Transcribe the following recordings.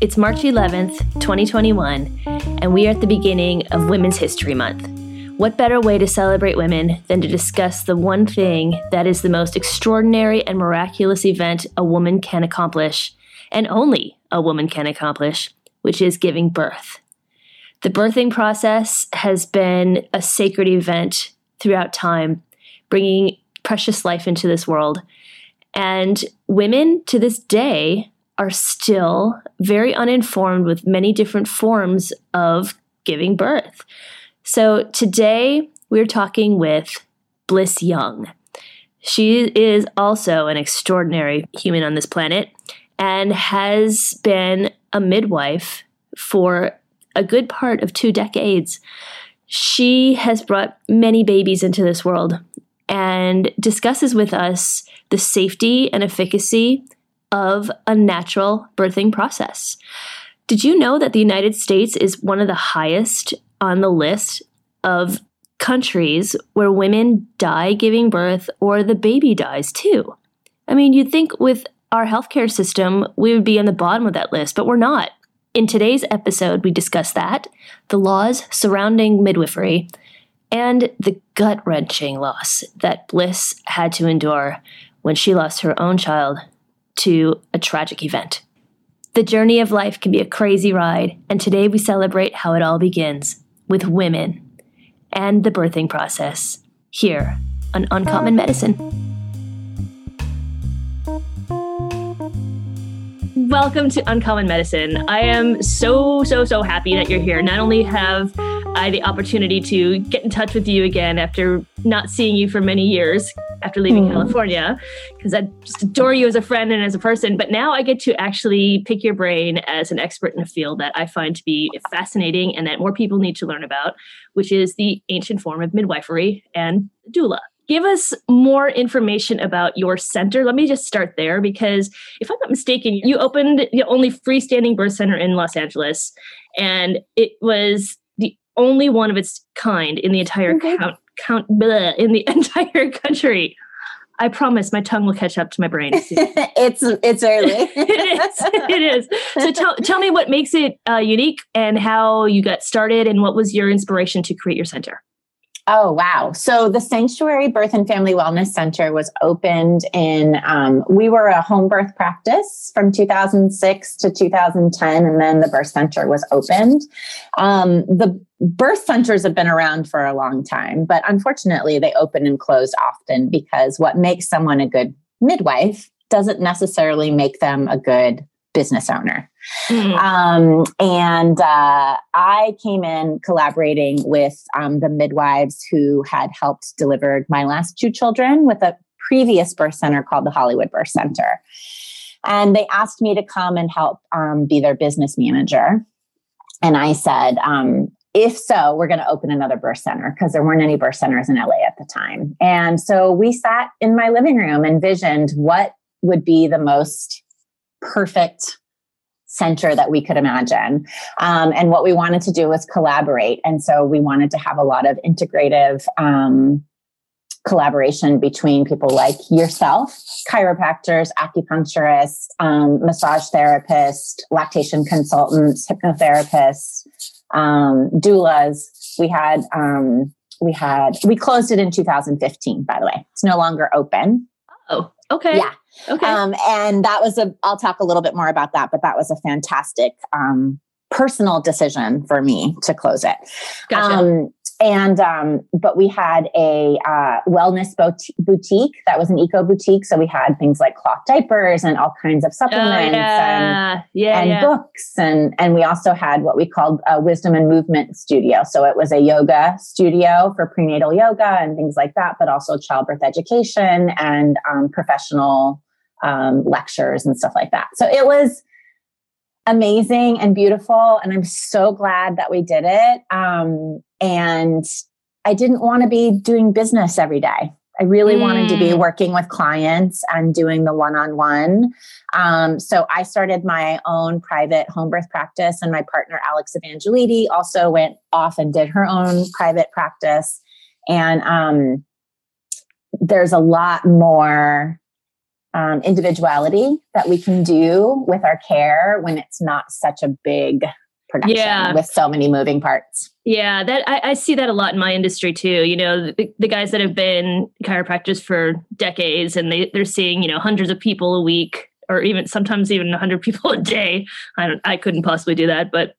It's March 11th, 2021, and we are at the beginning of Women's History Month. What better way to celebrate women than to discuss the one thing that is the most extraordinary and miraculous event a woman can accomplish, and only a woman can accomplish, which is giving birth. The birthing process has been a sacred event throughout time, bringing precious life into this world. And women to this day are still very uninformed with many different forms of giving birth. So today we're talking with Bliss Young. She is also an extraordinary human on this planet and has been a midwife for a good part of two decades. She has brought many babies into this world and discusses with us the safety and efficacy of a natural birthing process. Did you know that the United States is one of the highest on the list of countries where women die giving birth or the baby dies too? I mean, you'd think with our healthcare system, we would be on the bottom of that list, but we're not. In today's episode, we discuss that, the laws surrounding midwifery, and the gut wrenching loss that Bliss had to endure when she lost her own child to a tragic event. The journey of life can be a crazy ride, and today we celebrate how it all begins with women and the birthing process here on Uncommon Medicine. Welcome to Uncommon Medicine. I am so, so, so happy that you're here. Not only have I the opportunity to get in touch with you again after not seeing you for many years, after leaving mm. California because I just adore you as a friend and as a person. But now I get to actually pick your brain as an expert in a field that I find to be fascinating and that more people need to learn about, which is the ancient form of midwifery and doula. Give us more information about your center. Let me just start there because if I'm not mistaken, you opened the only freestanding birth center in Los Angeles, and it was the only one of its kind in the entire mm-hmm. count, count in the entire country. I promise my tongue will catch up to my brain. it's it's early. it is. It is. So tell tell me what makes it uh, unique and how you got started and what was your inspiration to create your center. Oh, wow. So the Sanctuary Birth and Family Wellness Center was opened in, um, we were a home birth practice from 2006 to 2010, and then the birth center was opened. Um, the birth centers have been around for a long time, but unfortunately, they open and close often because what makes someone a good midwife doesn't necessarily make them a good business owner. Mm-hmm. Um, and uh, I came in collaborating with um, the midwives who had helped deliver my last two children with a previous birth center called the Hollywood Birth Center. And they asked me to come and help um, be their business manager. And I said, um, if so, we're going to open another birth center because there weren't any birth centers in LA at the time. And so we sat in my living room and visioned what would be the most perfect center that we could imagine. Um, and what we wanted to do was collaborate. And so we wanted to have a lot of integrative um, collaboration between people like yourself, chiropractors, acupuncturists, um, massage therapists, lactation consultants, hypnotherapists, um, doulas. We had um, we had we closed it in 2015. By the way, it's no longer open. Oh, okay. Yeah. Okay. Um, and that was a, I'll talk a little bit more about that, but that was a fantastic um, personal decision for me to close it. Gotcha. Um, and um, but we had a uh, wellness boutique that was an eco boutique so we had things like cloth diapers and all kinds of supplements oh, yeah. and, yeah, and yeah. books and and we also had what we called a wisdom and movement studio so it was a yoga studio for prenatal yoga and things like that but also childbirth education and um, professional um, lectures and stuff like that so it was amazing and beautiful. And I'm so glad that we did it. Um, and I didn't want to be doing business every day. I really mm. wanted to be mm. working with clients and doing the one on one. So I started my own private home birth practice, and my partner, Alex Evangelidi, also went off and did her own private practice. And um, there's a lot more um, individuality that we can do with our care when it's not such a big production yeah. with so many moving parts. Yeah, that I, I, see that a lot in my industry too. You know, the, the, guys that have been chiropractors for decades and they, they're seeing, you know, hundreds of people a week or even sometimes even 100 people a day. I don't I couldn't possibly do that, but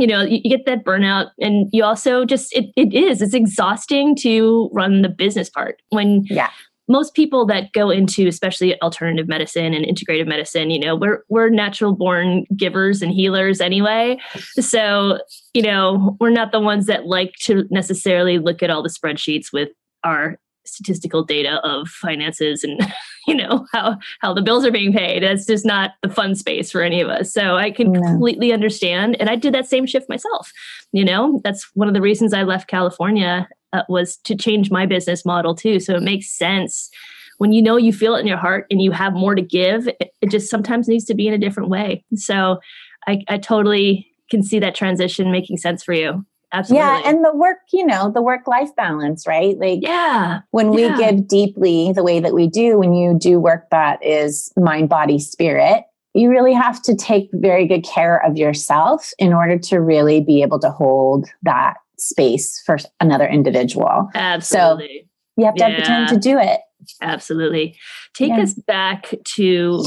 you know, you, you get that burnout and you also just it, it is it's exhausting to run the business part when yeah most people that go into especially alternative medicine and integrative medicine you know we're we're natural born givers and healers anyway. So you know we're not the ones that like to necessarily look at all the spreadsheets with our statistical data of finances and you know how how the bills are being paid. That's just not the fun space for any of us. So i can completely understand and i did that same shift myself. You know that's one of the reasons i left california uh, was to change my business model too so it makes sense when you know you feel it in your heart and you have more to give it, it just sometimes needs to be in a different way so I, I totally can see that transition making sense for you Absolutely. Yeah. And the work, you know, the work life balance, right? Like, yeah. When we yeah. give deeply the way that we do, when you do work that is mind, body, spirit, you really have to take very good care of yourself in order to really be able to hold that space for another individual. Absolutely. So you have to yeah. have the time to do it. Absolutely. Take yeah. us back to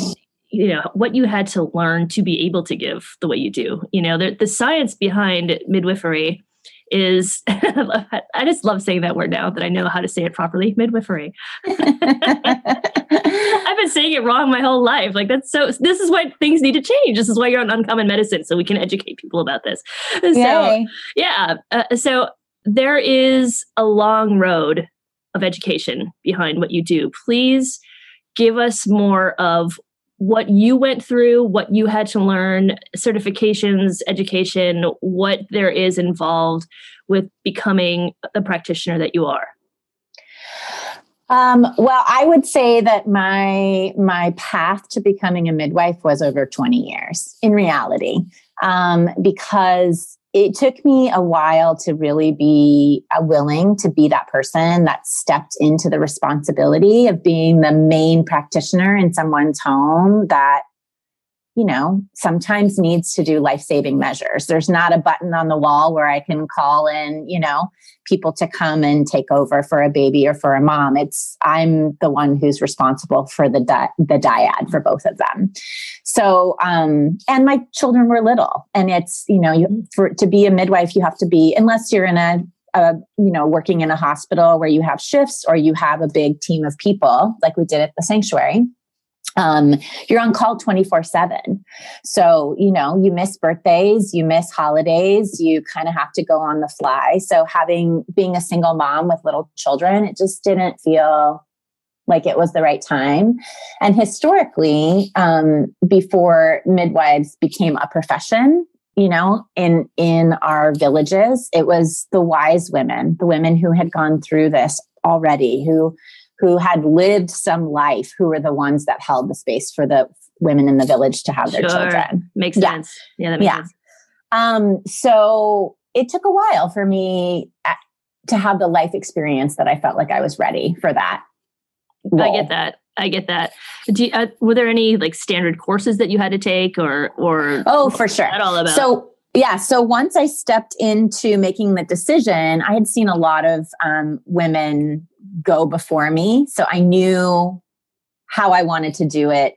you know what you had to learn to be able to give the way you do you know the, the science behind midwifery is I just love saying that word now that I know how to say it properly midwifery. I've been saying it wrong my whole life. Like that's so this is why things need to change. This is why you're on uncommon medicine so we can educate people about this. Yay. So yeah, uh, so there is a long road of education behind what you do. Please give us more of what you went through, what you had to learn, certifications, education, what there is involved with becoming the practitioner that you are? Um, well, I would say that my my path to becoming a midwife was over 20 years in reality, um, because it took me a while to really be uh, willing to be that person that stepped into the responsibility of being the main practitioner in someone's home that you know, sometimes needs to do life saving measures. There's not a button on the wall where I can call in, you know, people to come and take over for a baby or for a mom. It's I'm the one who's responsible for the di- the dyad for both of them. So, um, and my children were little, and it's you know, you, for to be a midwife, you have to be unless you're in a a, you know, working in a hospital where you have shifts or you have a big team of people like we did at the sanctuary um, you're on call 24 7. So, you know, you miss birthdays, you miss holidays, you kind of have to go on the fly. So, having being a single mom with little children, it just didn't feel like it was the right time. And historically, um, before midwives became a profession, you know, in in our villages, it was the wise women, the women who had gone through this already, who who had lived some life who were the ones that held the space for the women in the village to have their children. Makes yeah. sense. Yeah, that makes yeah. sense. Um, so it took a while for me uh, to have the life experience that I felt like I was ready for that. Role. I get that. I get that. You, uh, were there any like standard courses that you had to take, or or oh, for sure. all about? So yeah, so once I stepped into making the decision, I had seen a lot of um, women go before me. So I knew how I wanted to do it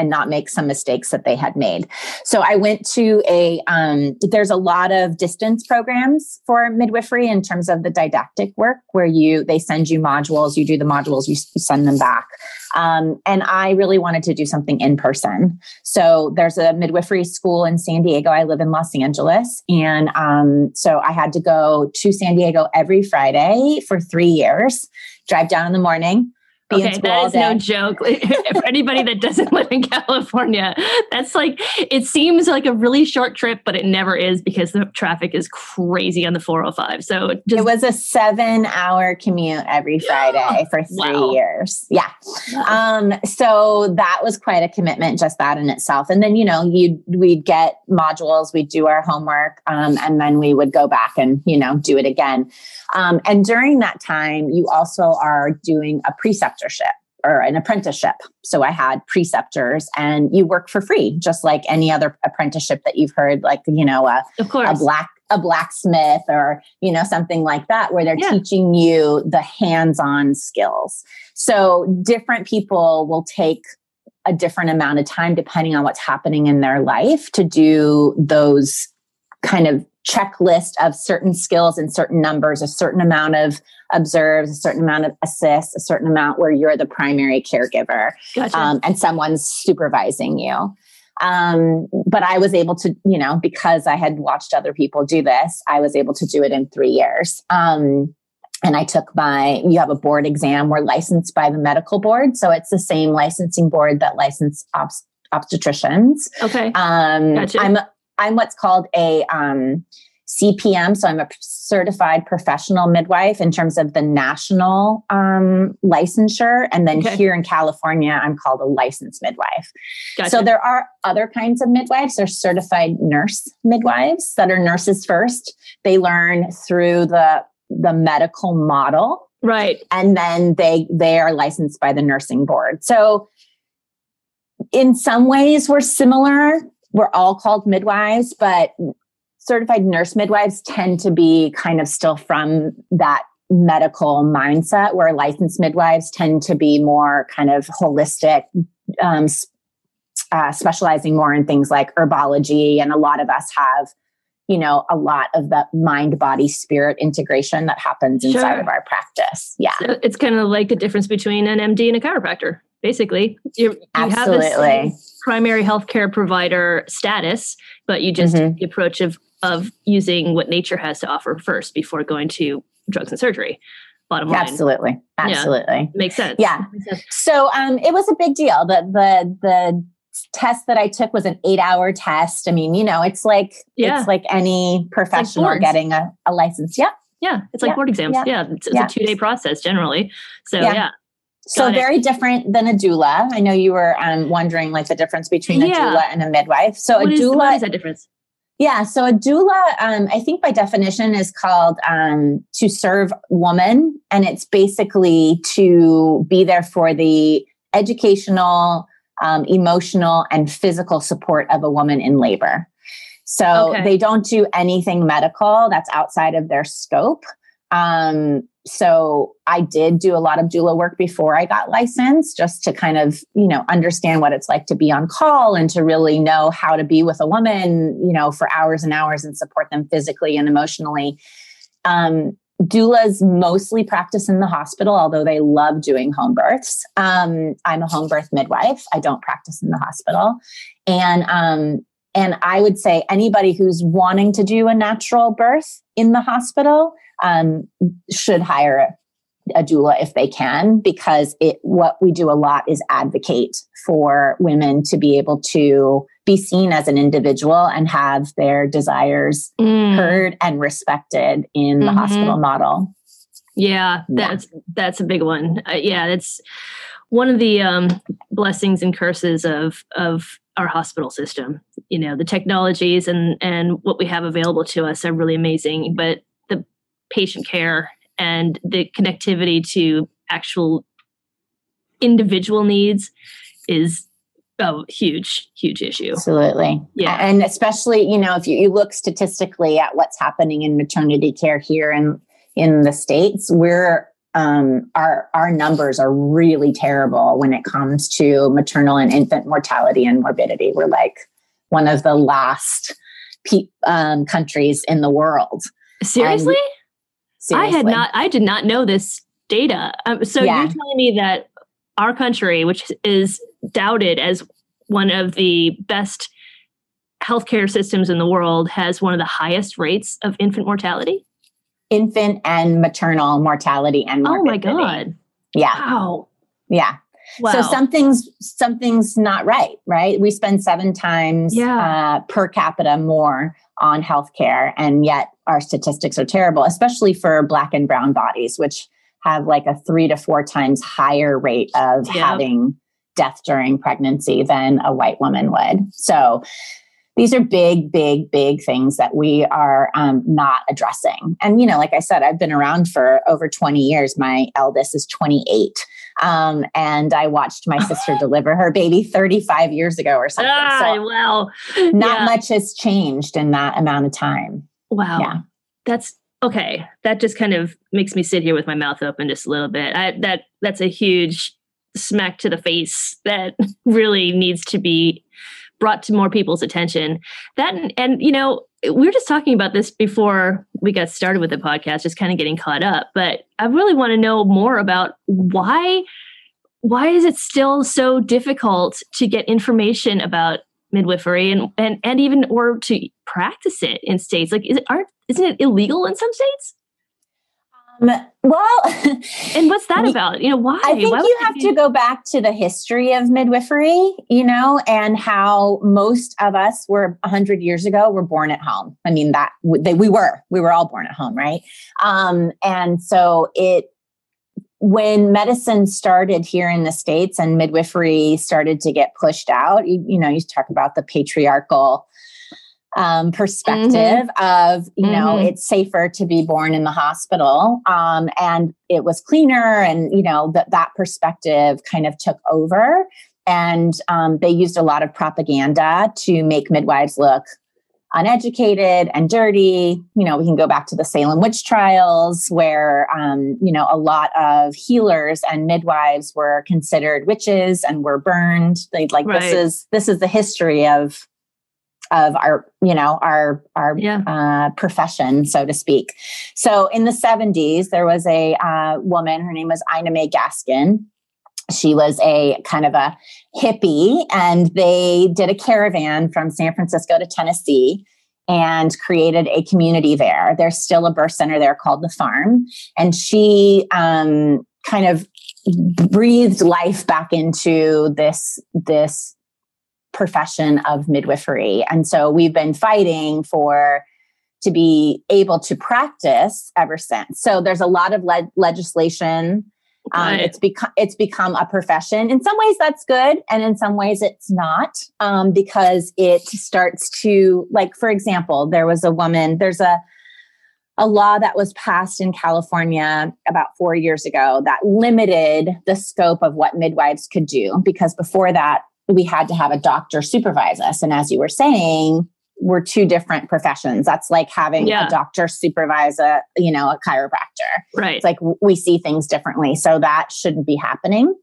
and not make some mistakes that they had made. So I went to a, um, there's a lot of distance programs for midwifery in terms of the didactic work where you, they send you modules, you do the modules, you, send them back. Um, and I really wanted to do something in person. So there's a midwifery school in San Diego. I live in Los Angeles. And um, so I had to go to San Diego every Friday for three years drive down in the morning, Okay, that is no joke. For anybody that doesn't live in California, that's like it seems like a really short trip, but it never is because the traffic is crazy on the 405. So It was a seven hour commute every Friday for three Wow. years. Yeah. Um, so that was quite a commitment, just that in itself. And then, you know, you we'd get modules, we'd do our homework, um, and then we would go back and, you know, do it again. Um, and during that time, you also are doing a preceptorship or an apprenticeship. So I had preceptors and you work for free, just like any other apprenticeship that you've heard, like, you know, a of course. a black a blacksmith or you know something like that where they're Yeah. teaching you the hands-on skills so different people will take a different amount of time depending on what's happening in their life to do those kind of checklist of certain skills and certain numbers a certain amount of observes a certain amount of assists a certain amount where you're the primary caregiver Gotcha. um, and someone's supervising you. Um, but I was able to, you know, because I had watched other people do this, I was able to do it in three years. Um, and I took my, you have a board exam. We're licensed by the medical board. So it's the same licensing board that license obst- obstetricians. okay. Um, Gotcha. I'm, I'm what's called a, um, CPM. So I'm a certified professional midwife in terms of the national um, licensure. And then Okay. here in California, I'm called a licensed midwife. Gotcha. So there are other kinds of midwives. There's certified nurse midwives that are nurses first. They learn through the the medical model right. and then they they are licensed by the nursing board. So in some ways we're similar. We're all called midwives, but certified nurse midwives tend to be kind of still from that medical mindset where licensed midwives tend to be more kind of holistic um, uh, specializing more in things like herbology and a lot of us have you know a lot of the mind body spirit integration that happens inside Sure. of our practice yeah So it's kind of like the difference between an MD and a chiropractor. Basically, you you have Absolutely. this primary healthcare provider status, but you just Mhm. the approach of of using what nature has to offer first before going to drugs and surgery. Bottom line, absolutely absolutely makes sense. Yeah. Makes sense. So um, it was a big deal. The the the test that I took was an eight hour test. I mean, you know, it's like Yeah. it's like any professional boards. getting a, a license. Yeah. Yeah, it's like Yeah, board exams. yeah, Yeah, it's, it's yeah. a two day process generally. So Yeah. So Got it. very different than a doula. I know you were um, wondering like the difference between a Yeah. doula and a midwife. So what a is, doula, what is that difference? yeah. So a doula, um, I think by definition is called um, to serve woman, and it's basically to be there for the educational, um, emotional, and physical support of a woman in labor. So Okay. they don't do anything medical that's outside of their scope. Um, so I did do a lot of doula work before I got licensed, just to kind of, you know, understand what it's like to be on call and to really know how to be with a woman, you know, for hours and hours and support them physically and emotionally. Um, doulas mostly practice in the hospital, although they love doing home births. Um, I'm a home birth midwife. I don't practice in the hospital, and um, and I would say anybody who's wanting to do a natural birth in the hospital um, should hire a, doula if they can, because it what we do a lot is advocate for women to be able to be seen as an individual and have their desires Mm, heard and respected in the Mhm. hospital model. yeah, Yeah. that's that's a big one. Uh, yeah, it's one of the um, blessings and curses of of our hospital system. You know, the technologies and and what we have available to us are really amazing, but patient care and the connectivity to actual individual needs is a huge, huge issue. Absolutely. Yeah. And especially, you know, if you, you look statistically at what's happening in maternity care here in in the States, we're um, our our numbers are really terrible when it comes to maternal and infant mortality and morbidity. We're like one of the last pe- um, countries in the world. Seriously? I had not. I did not know this data. Um, so Yeah. you're telling me that our country, which is doubted as one of the best healthcare systems in the world, has one of the highest rates of infant mortality. infant and maternal mortality and Oh my god! Yeah. Wow. Yeah. Wow. So something's something's not right, right? We spend seven times yeah. uh, per capita more on healthcare, and yet our statistics are terrible, especially for Black and Brown bodies, which have like a three to four times higher rate of yep. having death during pregnancy than a white woman would. So these are big, big, big things that we are um, not addressing. And, you know, like I said, I've been around for over 20 years. My eldest is 28. Um, and I watched my sister deliver her baby 35 years ago or something. Ah, so well, not yeah. much has changed in that amount of time. Wow. Yeah. That's okay. That just kind of makes me sit here with my mouth open just a little bit. I, that that's a huge smack to the face that really needs to be brought to more people's attention. That and, and you know, we were just talking about this before we got started with the podcast, just kind of getting caught up. But I really want to know more about why why is it still so difficult to get information about midwifery and and, and even or to practice it in states? Like is it aren't isn't it illegal in some states? Um, well, and what's that about? You know, why? I think why you have to go back to the history of midwifery, you know, and how most of us were 100 years ago were born at home. I mean, that they, we were, we were all born at home, right? Um, and so it, when medicine started here in the States and midwifery started to get pushed out, you, you know, you talk about the patriarchal um, perspective mm-hmm. of you mm-hmm. know it's safer to be born in the hospital um, and it was cleaner and you know that that perspective kind of took over and um, they used a lot of propaganda to make midwives look uneducated and dirty you know we can go back to the salem witch trials where um, you know a lot of healers and midwives were considered witches and were burned they like right. this is this is the history of of our you know our our yeah. uh, profession so to speak so in the 70s there was a uh, woman her name was ina may gaskin she was a kind of a hippie and they did a caravan from san francisco to tennessee and created a community there there's still a birth center there called the farm and she um, kind of breathed life back into this this profession of midwifery. And so we've been fighting for to be able to practice ever since. So there's a lot of le- legislation. Um, right. It's become it's become a profession. In some ways, that's good, and in some ways, it's not um, because it starts to like, for example, there was a woman. There's a a law that was passed in California about four years ago that limited the scope of what midwives could do because before that we had to have a doctor supervise us. And as you were saying, we're two different professions. That's like having yeah. a doctor supervise a, you know, a chiropractor. Right. It's like we see things differently. So that shouldn't be happening.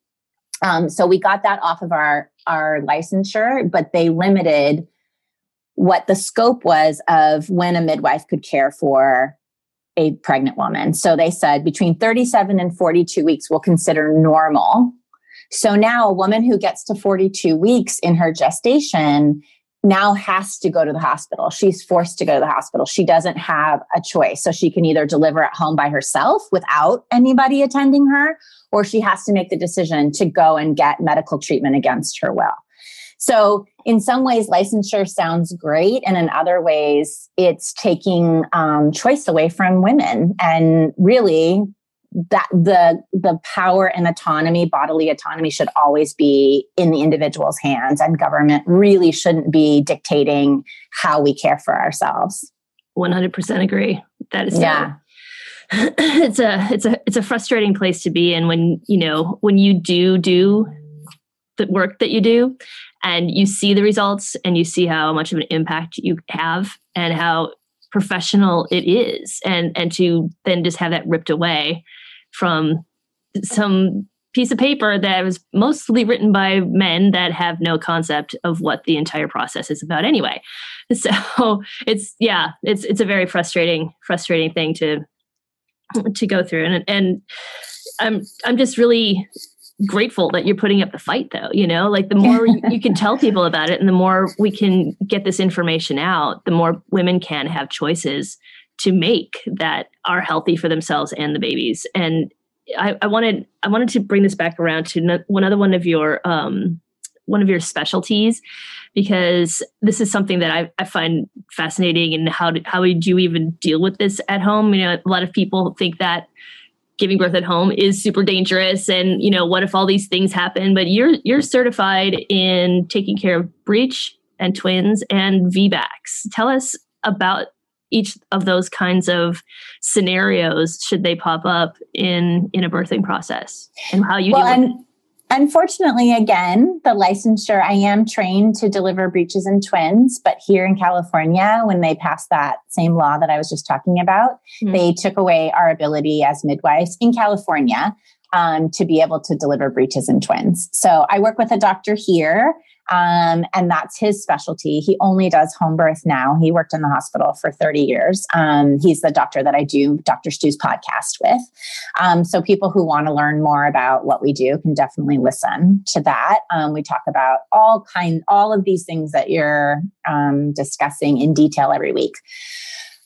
Um, so we got that off of our our licensure, but they limited what the scope was of when a midwife could care for a pregnant woman. So they said between 37 and 42 weeks we'll consider normal so now a woman who gets to 42 weeks in her gestation now has to go to the hospital. She's forced to go to the hospital. She doesn't have a choice. So she can either deliver at home by herself without anybody attending her, or she has to make the decision to go and get medical treatment against her will. So, in some ways, licensure sounds great, and in other ways, it's taking um, choice away from women. And really, that the the power and autonomy bodily autonomy should always be in the individual's hands and government really shouldn't be dictating how we care for ourselves. 100% agree. That is yeah. it's a it's a it's a frustrating place to be in when you know when you do do the work that you do and you see the results and you see how much of an impact you have and how professional it is and and to then just have that ripped away from some piece of paper that was mostly written by men that have no concept of what the entire process is about anyway. So it's yeah it's it's a very frustrating frustrating thing to to go through. And and i'm i'm just really grateful that you're putting up the fight though you know? Like the more you can tell people about it and the more we can get this information out the more women can have choices to make that are healthy for themselves and the babies and I, I, wanted I wanted to bring this back around to one other one of your um, one of your specialties because this is something that I, I find fascinating and how do, how would you even deal with this at home? You know, a lot of people think that giving birth at home is super dangerous and you know what if all these things happen but you're you're certified in taking care of breech and twins and VBACs. Tell us about each of those kinds of scenarios should they pop up in in a birthing process and how you well, deal with it. Unfortunately, again, the licensure, I am trained to deliver breeches and twins, but here in California, when they passed that same law that I was just talking about, mm-hmm. they took away our ability as midwives in California um, to be able to deliver breeches and twins. So I work with a doctor here um, and that's his specialty. He only does home birth now. He worked in the hospital for 30 years. Um, he's the doctor that I do Dr. Stu's podcast with. Um, so people who want to learn more about what we do can definitely listen to that. Um, we talk about all kind, all of these things that you're um, discussing in detail every week.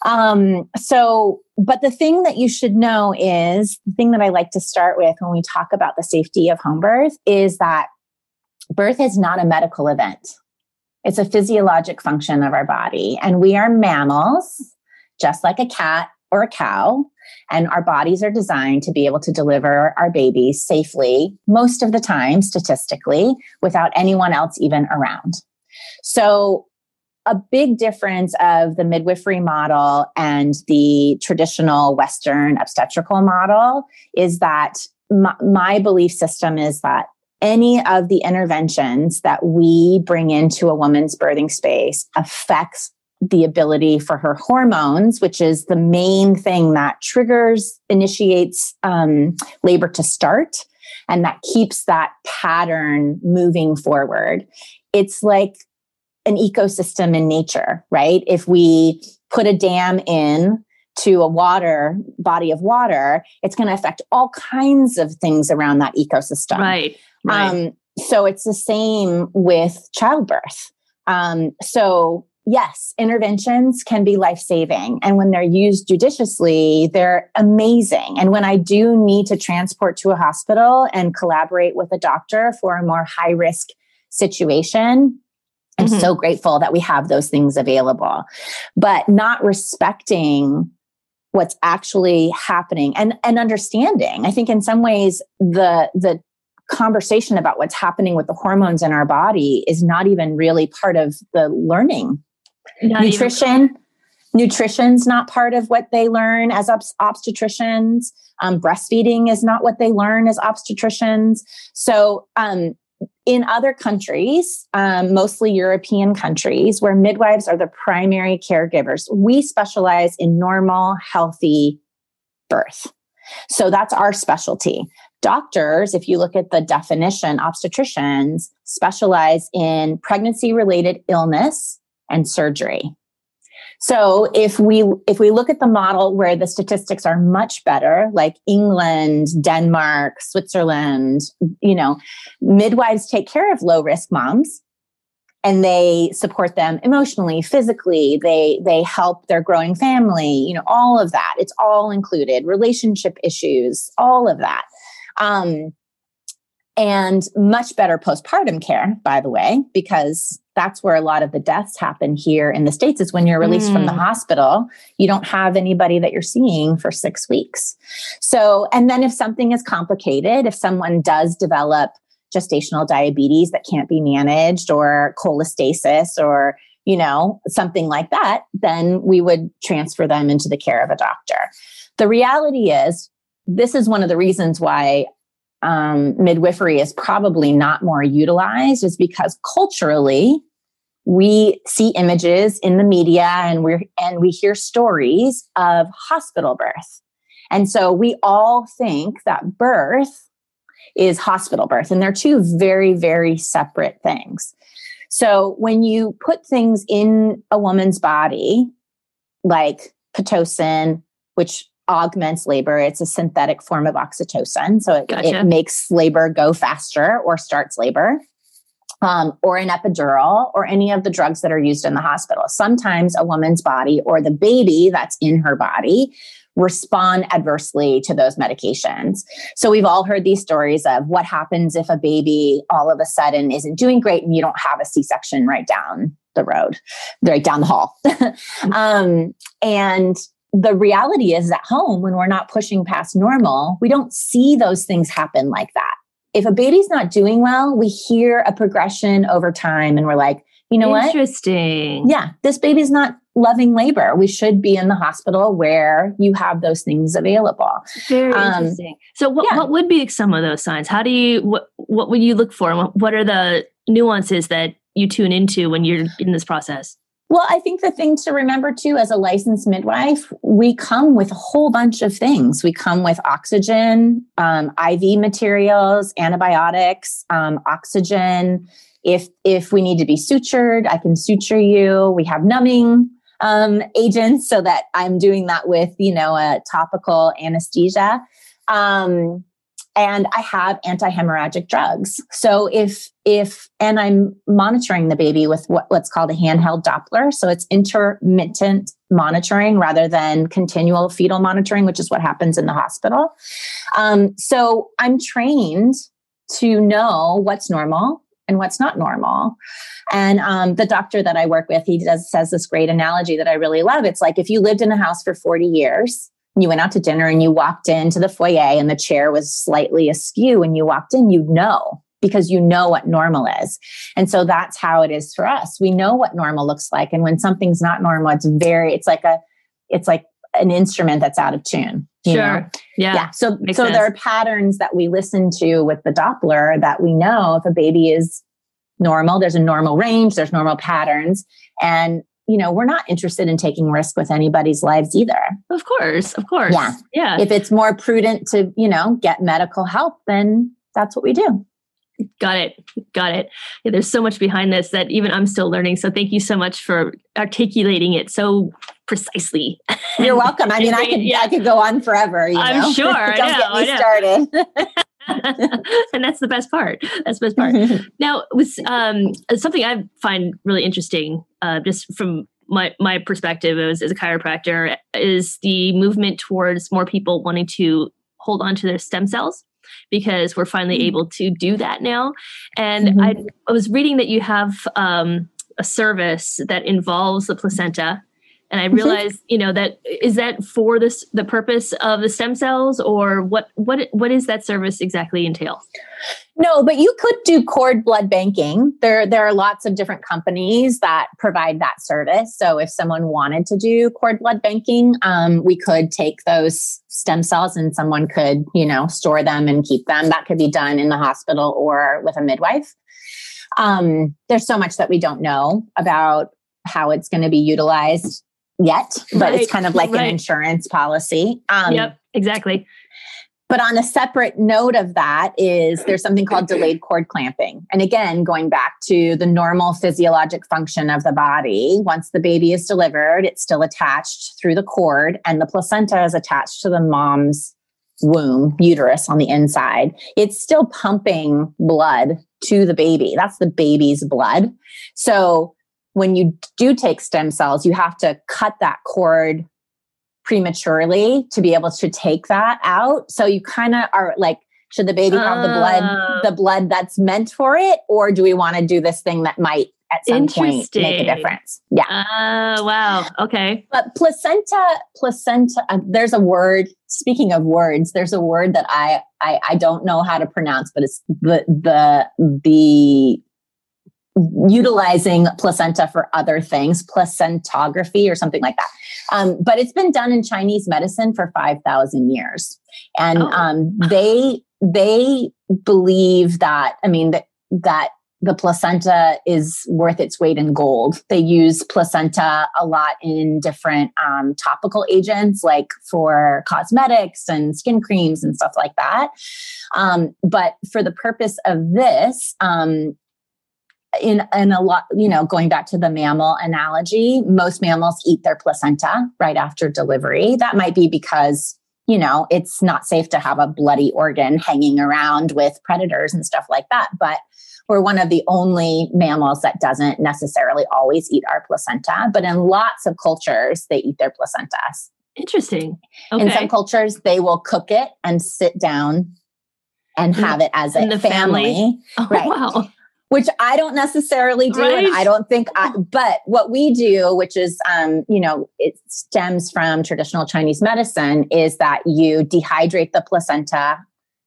Um, so, but the thing that you should know is the thing that I like to start with when we talk about the safety of home birth is that birth is not a medical event. It's a physiologic function of our body. And we are mammals, just like a cat or a cow. And our bodies are designed to be able to deliver our babies safely, most of the time, statistically, without anyone else even around. So, a big difference of the midwifery model and the traditional Western obstetrical model is that my, my belief system is that any of the interventions that we bring into a woman's birthing space affects the ability for her hormones, which is the main thing that triggers, initiates um, labor to start, and that keeps that pattern moving forward. It's like an ecosystem in nature, right? If we put a dam in to a water body of water, it's going to affect all kinds of things around that ecosystem. Right. right. Um, so it's the same with childbirth. Um, so yes, interventions can be life saving. And when they're used judiciously, they're amazing. And when I do need to transport to a hospital and collaborate with a doctor for a more high risk situation, I'm mm-hmm. so grateful that we have those things available. But not respecting what's actually happening and and understanding i think in some ways the the conversation about what's happening with the hormones in our body is not even really part of the learning not nutrition even- nutrition's not part of what they learn as obst- obstetricians um, breastfeeding is not what they learn as obstetricians so um, in other countries, um, mostly European countries, where midwives are the primary caregivers, we specialize in normal, healthy birth. So that's our specialty. Doctors, if you look at the definition, obstetricians specialize in pregnancy related illness and surgery. So if we if we look at the model where the statistics are much better, like England, Denmark, Switzerland, you know, midwives take care of low risk moms and they support them emotionally physically they they help their growing family you know all of that. It's all included relationship issues all of that. Um, and much better postpartum care by the way because that's where a lot of the deaths happen here in the states is when you're released mm. from the mm. hospital you don't have anybody that you're seeing for 6 weeks so and then if something is complicated if someone does develop gestational diabetes that can't be managed or cholestasis or you know something like that then we would transfer them into the care of a doctor the reality is this is one of the reasons why um, midwifery is probably not more utilized is because culturally we see images in the media and we and we hear stories of hospital birth. And so we all think that birth is hospital birth and they're two very very separate things. So when you put things in a woman's body like pitocin which augments labor. It's a synthetic form of oxytocin. So it, gotcha. it makes labor go faster or starts labor. Um, or an epidural or any of the drugs that are used in the hospital. Sometimes a woman's body or the baby that's in her body respond adversely to those medications. So we've all heard these stories of what happens if a baby all of a sudden isn't doing great and you don't have a C section right down the road, right down the hall. um, and the reality is at home, when we're not pushing past normal, we don't see those things happen like that. If a baby's not doing well, we hear a progression over time and we're like, you know Interesting. what? Interesting. Yeah, this baby's not loving labor. We should be in the hospital where you have those things available. Very um, interesting. So, what, yeah. what would be some of those signs? How do you what what would you look for? What are the nuances that you tune into when you're in this process? Well, I think the thing to remember too, as a licensed midwife, we come with a whole bunch of things. We come with oxygen, um, IV materials, antibiotics, um, oxygen. If if we need to be sutured, I can suture you. We have numbing um, agents so that I'm doing that with you know a topical anesthesia. Um, and I have anti-hemorrhagic drugs. So if if and I'm monitoring the baby with what, what's called a handheld Doppler, so it's intermittent monitoring rather than continual fetal monitoring, which is what happens in the hospital. Um, so I'm trained to know what's normal and what's not normal. And um, the doctor that I work with, he does says this great analogy that I really love. It's like if you lived in a house for 40 years you went out to dinner and you walked into the foyer and the chair was slightly askew and you walked in, you'd know because you know what normal is. And so that's how it is for us. We know what normal looks like. And when something's not normal, it's very, it's like a, it's like an instrument that's out of tune. sure. Know? Yeah. Yeah. So, so sense. there are patterns that we listen to with the Doppler that we know if a baby is normal, there's a normal range, there's normal patterns. And you know, we're not interested in taking risk with anybody's lives either. Of course, of course. Yeah. Yeah. If it's more prudent to, you know, get medical help, then that's what we do. Got it. Got it. Yeah, there's so much behind this that even I'm still learning. So thank you so much for articulating it so precisely. You're welcome. I mean, I could yeah. I could go on forever. You I'm sure. Don't know, get me started. and that's the best part. That's the best part. now, with um, something I find really interesting, uh, just from my my perspective as, as a chiropractor, is the movement towards more people wanting to hold on to their stem cells because we're finally mm-hmm. able to do that now. And mm-hmm. I, I, was reading that you have um, a service that involves the placenta and i mm-hmm. realized you know that is that for this the purpose of the stem cells or what what what is that service exactly entail? No but you could do cord blood banking. There there are lots of different companies that provide that service. So if someone wanted to do cord blood banking um, we could take those stem cells and someone could you know store them and keep them. That could be done in the hospital or with a midwife. Um, there's so much that we don't know about how it's going to be utilized yet, but right. it's kind of like right. an insurance policy. Um, yep, exactly. But on a separate note of that is there's something called delayed cord clamping. And again, going back to the normal physiologic function of the body, once the baby is delivered, it's still attached through the cord and the placenta is attached to the mom's womb, uterus on the inside. It's still pumping blood to the baby. That's the baby's blood. So when you do take stem cells, you have to cut that cord prematurely to be able to take that out. So you kind of are like, should the baby have the blood, the oh. blood that's meant for it, or do we want to do this thing that might at some point make a difference? Yeah. Oh uh, wow. Okay. But placenta, placenta. Uh, there's a word. Speaking of words, there's a word that I, I I don't know how to pronounce, but it's the the the utilizing placenta for other things, placentography or something like that. Um, but it's been done in Chinese medicine for 5,000 years. And oh. um, they, they believe that, I mean, that, that the placenta is worth its weight in gold. They use placenta a lot in different um, topical agents, like for cosmetics and skin creams and stuff like that. Um, but for the purpose of this, um, in in a lot you know going back to the mammal analogy most mammals eat their placenta right after delivery that might be because you know it's not safe to have a bloody organ hanging around with predators and stuff like that but we're one of the only mammals that doesn't necessarily always eat our placenta but in lots of cultures they eat their placentas Interesting. Okay. In some cultures, they will cook it and sit down and have it as a family. family. Oh, right. Wow. Which I don't necessarily do, right. and I don't think I. But what we do, which is, um, you know, it stems from traditional Chinese medicine, is that you dehydrate the placenta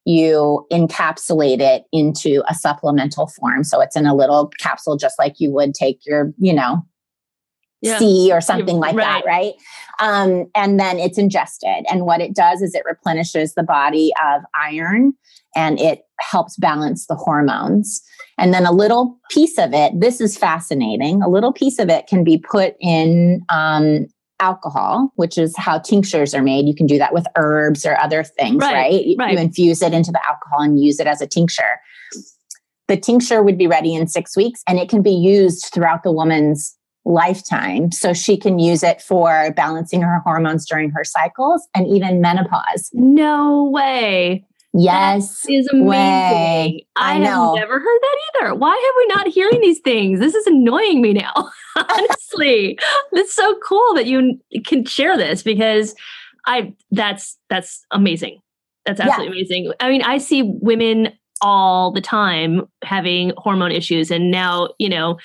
you encapsulate it into a supplemental form. So it's in a little capsule, just like you would take your, you know, yeah. C or something like right. that, right? Um, and then it's ingested. And what it does is it replenishes the body of iron and it helps balance the hormones. And then a little piece of it, this is fascinating, a little piece of it can be put in um, alcohol, which is how tinctures are made. You can do that with herbs or other things, right? right? Right. you infuse it into the alcohol and use it as a tincture. The tincture would be ready in six weeks and it can be used throughout the woman's lifetime. So she can use it for balancing her hormones during her cycles and even menopause. No way. Yes. That is amazing. Way. I, I have never heard that either. Why have we not hearing these things? This is annoying me now. Honestly. it's so cool that you can share this because I that's that's amazing. That's absolutely yeah. amazing. I mean, I see women all the time having hormone issues and now, you know,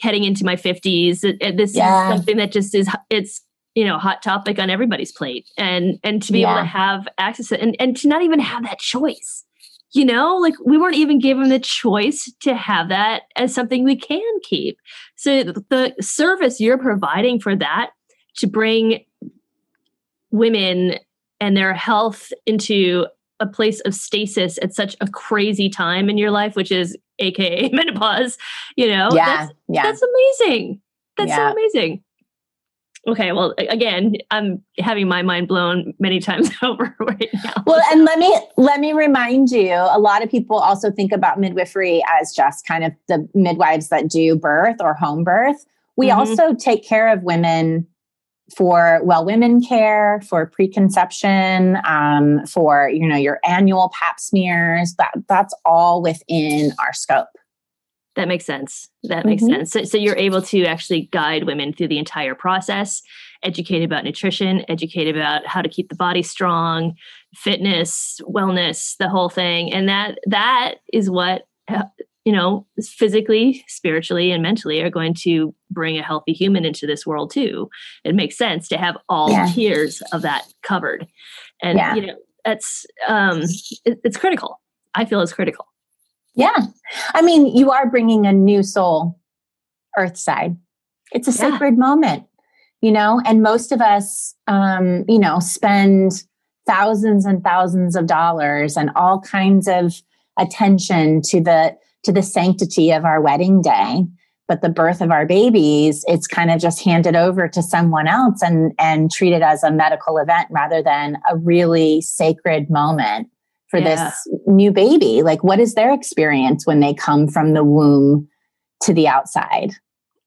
heading into my 50s, this yeah. is something that just is it's you know hot topic on everybody's plate and and to be yeah. able to have access to, and and to not even have that choice you know? Like we weren't even given the choice to have that as something we can keep. So the service you're providing for that to bring women and their health into a place of stasis at such a crazy time in your life which is aka menopause you know? Yeah that's, yeah. that's amazing. That's yeah. so amazing okay well again i'm having my mind blown many times over right now. Well and let me let me remind you a lot of people also think about midwifery as just kind of the midwives that do birth or home birth. We mm-hmm. also take care of women for well women care for preconception um, for you know your annual pap smears that that's all within our scope that makes sense. That makes mm-hmm. sense. So, so, you're able to actually guide women through the entire process, educate about nutrition, educate about how to keep the body strong, fitness, wellness, the whole thing. And that that is what uh, you know, physically, spiritually, and mentally are going to bring a healthy human into this world too. It makes sense to have all yeah. tiers of that covered. And yeah. you know, that's um it, it's critical. I feel it's critical. Yeah. I mean, you are bringing a new soul earthside. It's a yeah. sacred moment, you know, and most of us, um, you know, spend thousands and thousands of dollars and all kinds of attention to the to the sanctity of our wedding day but the birth of our babies it's kind of just handed over to someone else and and treated as a medical event rather than a really sacred moment for yeah. this new baby? Like, what is their experience when they come from the womb to the outside?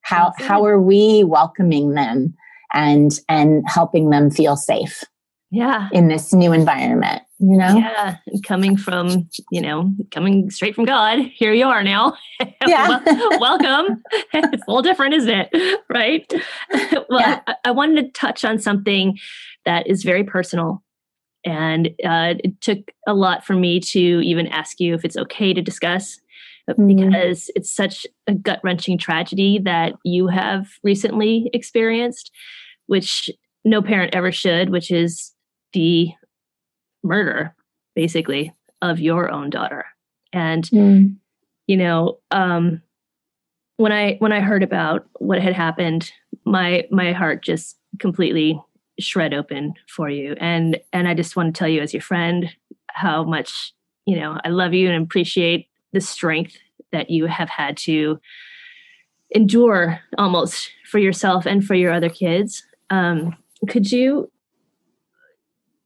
How how are we welcoming them and and helping them feel safe? Yeah, in this new environment, you know. Yeah, coming from you know coming straight from God. Here you are now. Yeah, welcome. it's a little different, isn't it? Right. well, yeah. I, I wanted to touch on something that is very personal and uh, it took a lot for me to even ask you if it's okay to discuss mm-hmm. because it's such a gut wrenching tragedy that you have recently experienced, which no parent ever should, which is the murder, basically, of your own daughter. And, mm. you know, um, when I when I heard about what had happened, my my heart just completely shred open for you and and i just want to tell you as your friend how much you know i love you and appreciate the strength that you have had to endure almost for yourself and for your other kids um, could you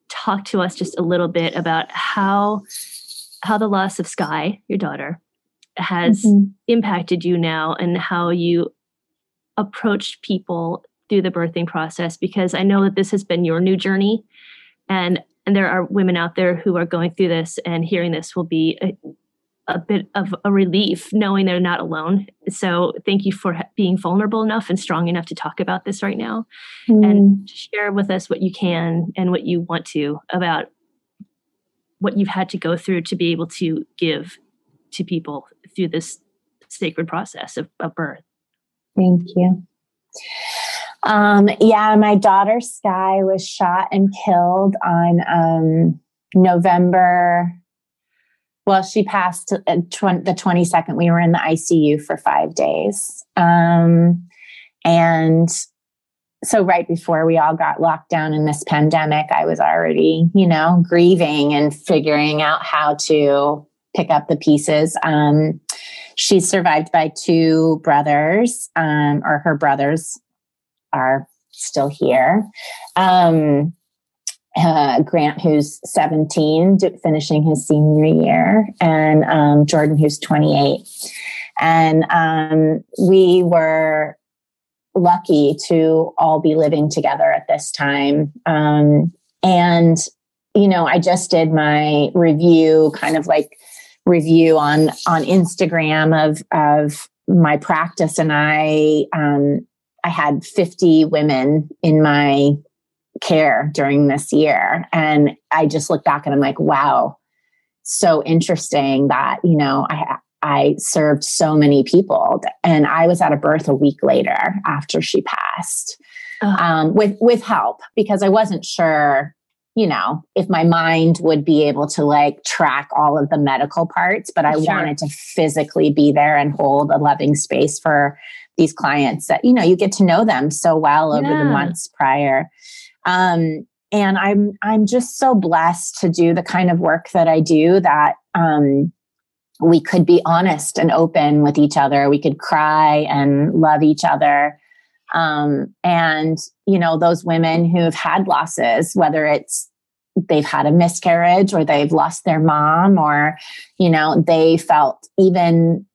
talk to us just a little bit about how how the loss of Sky your daughter has mm-hmm. impacted you now and how you approached people through the birthing process because I know that this has been your new journey and and there are women out there who are going through this and hearing this will be a, a bit of a relief knowing they're not alone. So thank you for being vulnerable enough and strong enough to talk about this right now mm. and share with us what you can and what you want to about what you've had to go through to be able to give to people through this sacred process of, of birth. Thank you. Um, yeah, my daughter Sky was shot and killed on um, November well, she passed uh, tw- the 22nd. We were in the ICU for five days. Um, and so, right before we all got locked down in this pandemic, I was already, you know, grieving and figuring out how to pick up the pieces. Um, she's survived by two brothers, um, or her brothers are still here. Um, uh, Grant, who's 17, finishing his senior year, and um, Jordan, who's 28. And um, we were lucky to all be living together at this time. Um, and, you know, I just did my review, kind of like review on on Instagram of of my practice, and I um, I had 50 women in my care during this year. And I just look back and I'm like, wow, so interesting that, you know, I, I served so many people and I was at a birth a week later after she passed um, with, with help because I wasn't sure, you know, if my mind would be able to like track all of the medical parts, but I sure. wanted to physically be there and hold a loving space for these clients that, you know, you get to know them so well over yeah. the months prior. Um, and I'm I'm just so blessed to do the kind of work that I do that um, we could be honest and open with each other. We could cry and love each other. Um, and you know those women who've had losses, whether it's they've had a miscarriage or they've lost their mom or you know they felt even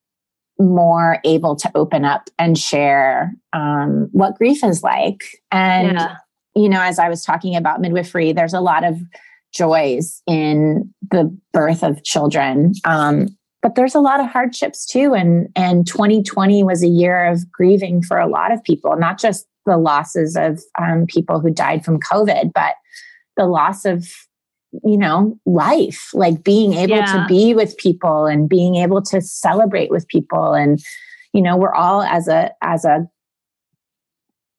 more able to open up and share um, what grief is like and yeah you know, as I was talking about midwifery, there's a lot of joys in the birth of children. Um, but there's a lot of hardships too. And, and 2020 was a year of grieving for a lot of people, not just the losses of um, people who died from COVID, but the loss of, you know, life, like being able yeah. to be with people and being able to celebrate with people. And, you know, we're all as a, as a,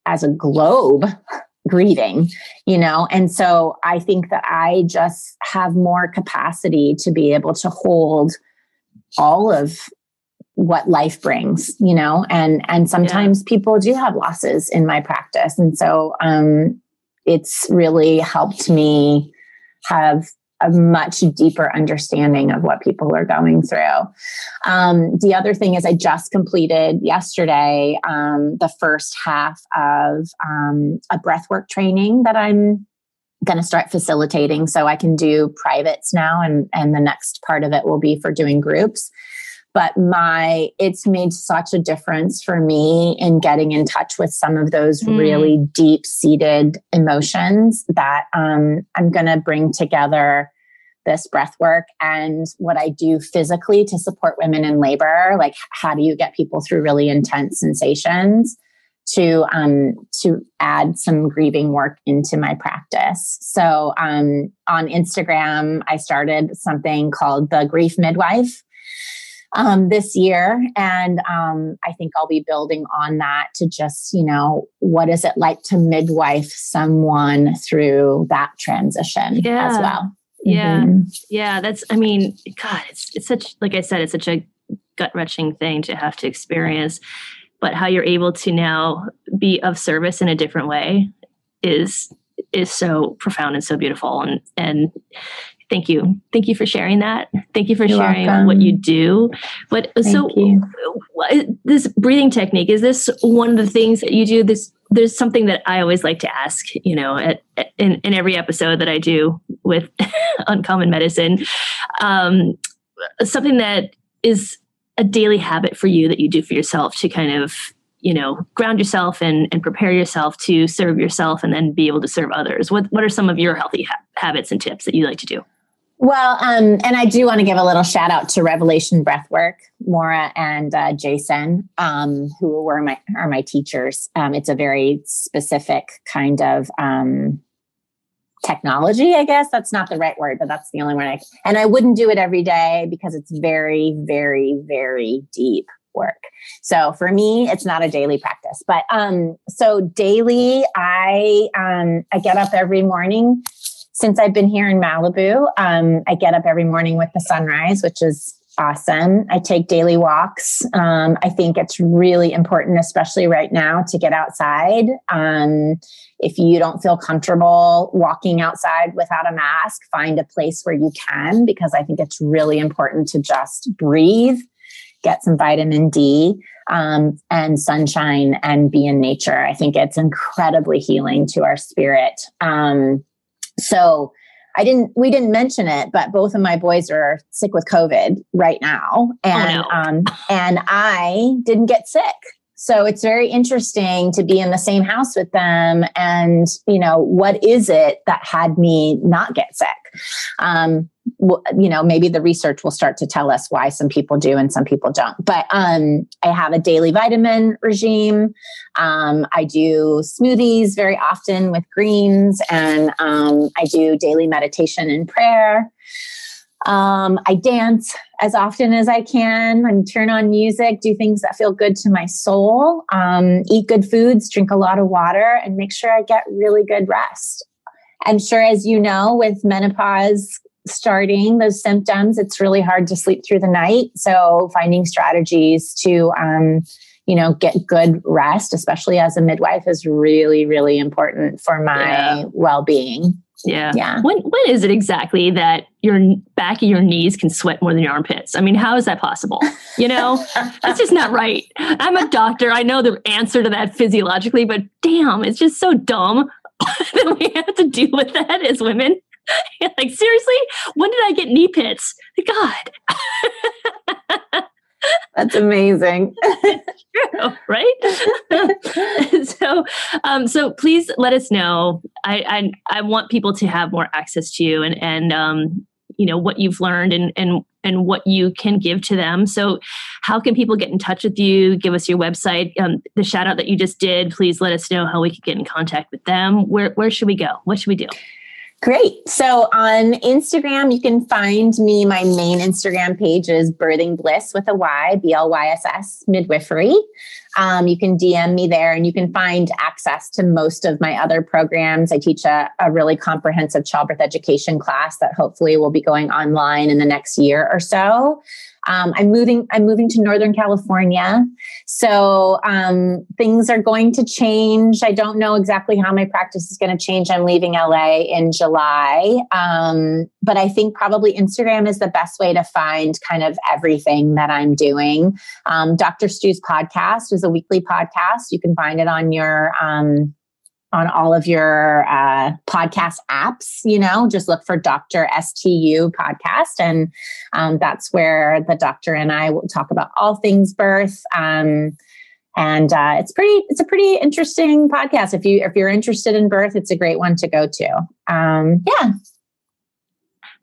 as a globe grieving, you know? And so I think that I just have more capacity to be able to hold all of what life brings, you know? And and sometimes yeah. people do have losses in my practice. And so um it's really helped me have a much deeper understanding of what people are going through. Um, the other thing is, I just completed yesterday um, the first half of um, a breathwork training that I'm going to start facilitating. So I can do privates now, and and the next part of it will be for doing groups. But my, it's made such a difference for me in getting in touch with some of those mm. really deep seated emotions that um, I'm going to bring together this breath work and what I do physically to support women in labor. Like, how do you get people through really intense sensations? To um, to add some grieving work into my practice. So um, on Instagram, I started something called the Grief Midwife, um, this year. And um, I think I'll be building on that to just, you know, what is it like to midwife someone through that transition yeah. as well? Yeah. Mm-hmm. Yeah. That's, I mean, God, it's, it's such, like I said, it's such a gut wrenching thing to have to experience. But how you're able to now be of service in a different way is is so profound and so beautiful and and thank you. Thank you for sharing that. Thank you for You're sharing welcome. what you do. But thank so you. this breathing technique is this one of the things that you do? This there's something that i always like to ask you know at, in, in every episode that i do with uncommon medicine. Um, something that is a daily habit for you that you do for yourself to kind of you know ground yourself and, and prepare yourself to serve yourself and then be able to serve others. What what are some of your healthy ha- habits and tips that you like to do Well, um, and I do want to give a little shout out to Revelation Breathwork, Maura and uh, Jason, um, who were my are my teachers. Um, it's a very specific kind of um, technology, I guess. That's not the right word, but that's the only one I and I wouldn't do it every day because it's very, very, very deep work. So for me, it's not a daily practice. But um, so daily, I um I get up every morning since I've been here in Malibu, um, I get up every morning with the sunrise, which is awesome. I take daily walks. Um, I think it's really important, especially right now, to get outside. Um, if you don't feel comfortable walking outside without a mask, find a place where you can, because I think it's really important to just breathe, get some vitamin D. Um, and sunshine and be in nature. I think it's incredibly healing to our spirit. Um, so I didn't, we didn't mention it, but both of my boys are sick with COVID right now. And, oh, no. um, and I didn't get sick. So it's very interesting to be in the same house with them. And, you know, what is it that had me not get sick? Um, you know, maybe the research will start to tell us why some people do and some people don't. But um, I have a daily vitamin regime. Um, I do smoothies very often with greens, and um, I do daily meditation and prayer. Um, I dance as often as I can and turn on music, do things that feel good to my soul, um, eat good foods, drink a lot of water, and make sure I get really good rest. I'm sure, as you know, with menopause starting those symptoms, it's really hard to sleep through the night. So finding strategies to, um, you know, get good rest, especially as a midwife, is really, really important for my yeah. well-being. Yeah. Yeah. When when is it exactly that your back of your knees can sweat more than your armpits? I mean, how is that possible? You know, that's just not right. I'm a doctor. I know the answer to that physiologically, but damn, it's just so dumb that we have to deal with that as women. like seriously, when did I get knee pits? God. That's amazing. true, right? so, um, so please let us know. I, I, I want people to have more access to you and and um, you know what you've learned and and and what you can give to them. So, how can people get in touch with you? Give us your website. Um, the shout out that you just did. Please let us know how we can get in contact with them. Where where should we go? What should we do? Great. So on Instagram, you can find me. My main Instagram page is Birthing Blyss with a Y, B L Y S S, midwifery. Um, you can DM me there and you can find access to most of my other programs. I teach a, a really comprehensive childbirth education class that hopefully will be going online in the next year or so. Um, I'm moving. I'm moving to Northern California, so um, things are going to change. I don't know exactly how my practice is going to change. I'm leaving LA in July, um, but I think probably Instagram is the best way to find kind of everything that I'm doing. Um, Dr. Stu's podcast is a weekly podcast. You can find it on your um, on all of your uh, podcast apps. You know, just look for Dr. STU podcast, and um, that's where the doctor and I will talk about all things birth. Um, and uh, it's pretty, it's a pretty interesting podcast. If you if you're interested in birth, it's a great one to go to. Um, yeah.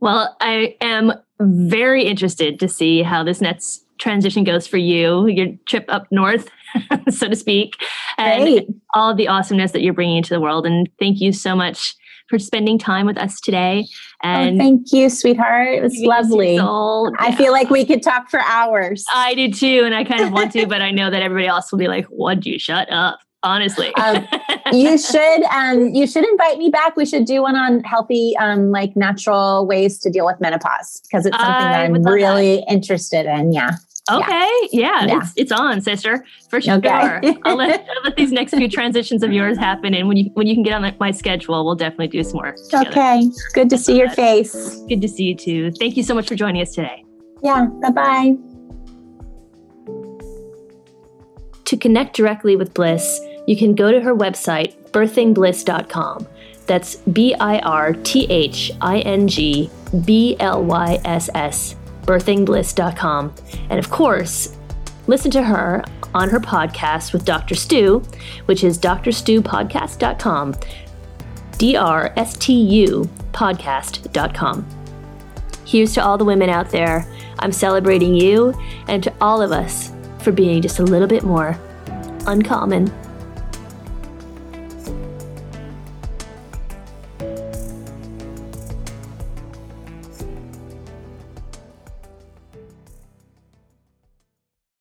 Well, I am very interested to see how this next transition goes for you, your trip up north so to speak, and Great. all the awesomeness that you're bringing into the world. And thank you so much for spending time with us today. Oh, and oh, thank you, sweetheart. It was lovely. Soul, I feel like we could talk for hours. I do too, and I kind of want to, but I know that everybody else will be like, "Would you shut up?" Honestly, um, you should. Um, you should invite me back. We should do one on healthy, um, like natural ways to deal with menopause because it's something I that I'm really that. interested in. Yeah. Okay. Yeah. yeah. It's, it's on, sister, for sure. Okay. I'll, let, I'll let these next few transitions of yours happen. And when you when you can get on my schedule, we'll definitely do some more. Together. Okay. Good to see your face. Good to see you too. Thank you so much for joining us today. Yeah. Bye bye. To connect directly with Blyss, you can go to her website, birthingblyss.com. That's B I R T H I N G B L Y S S birthingblyss.com. And of course, listen to her on her podcast with Dr. Stu, which is drstupodcast.com. D R S T U podcast.com. Here's to all the women out there. I'm celebrating you and to all of us for being just a little bit more uncommon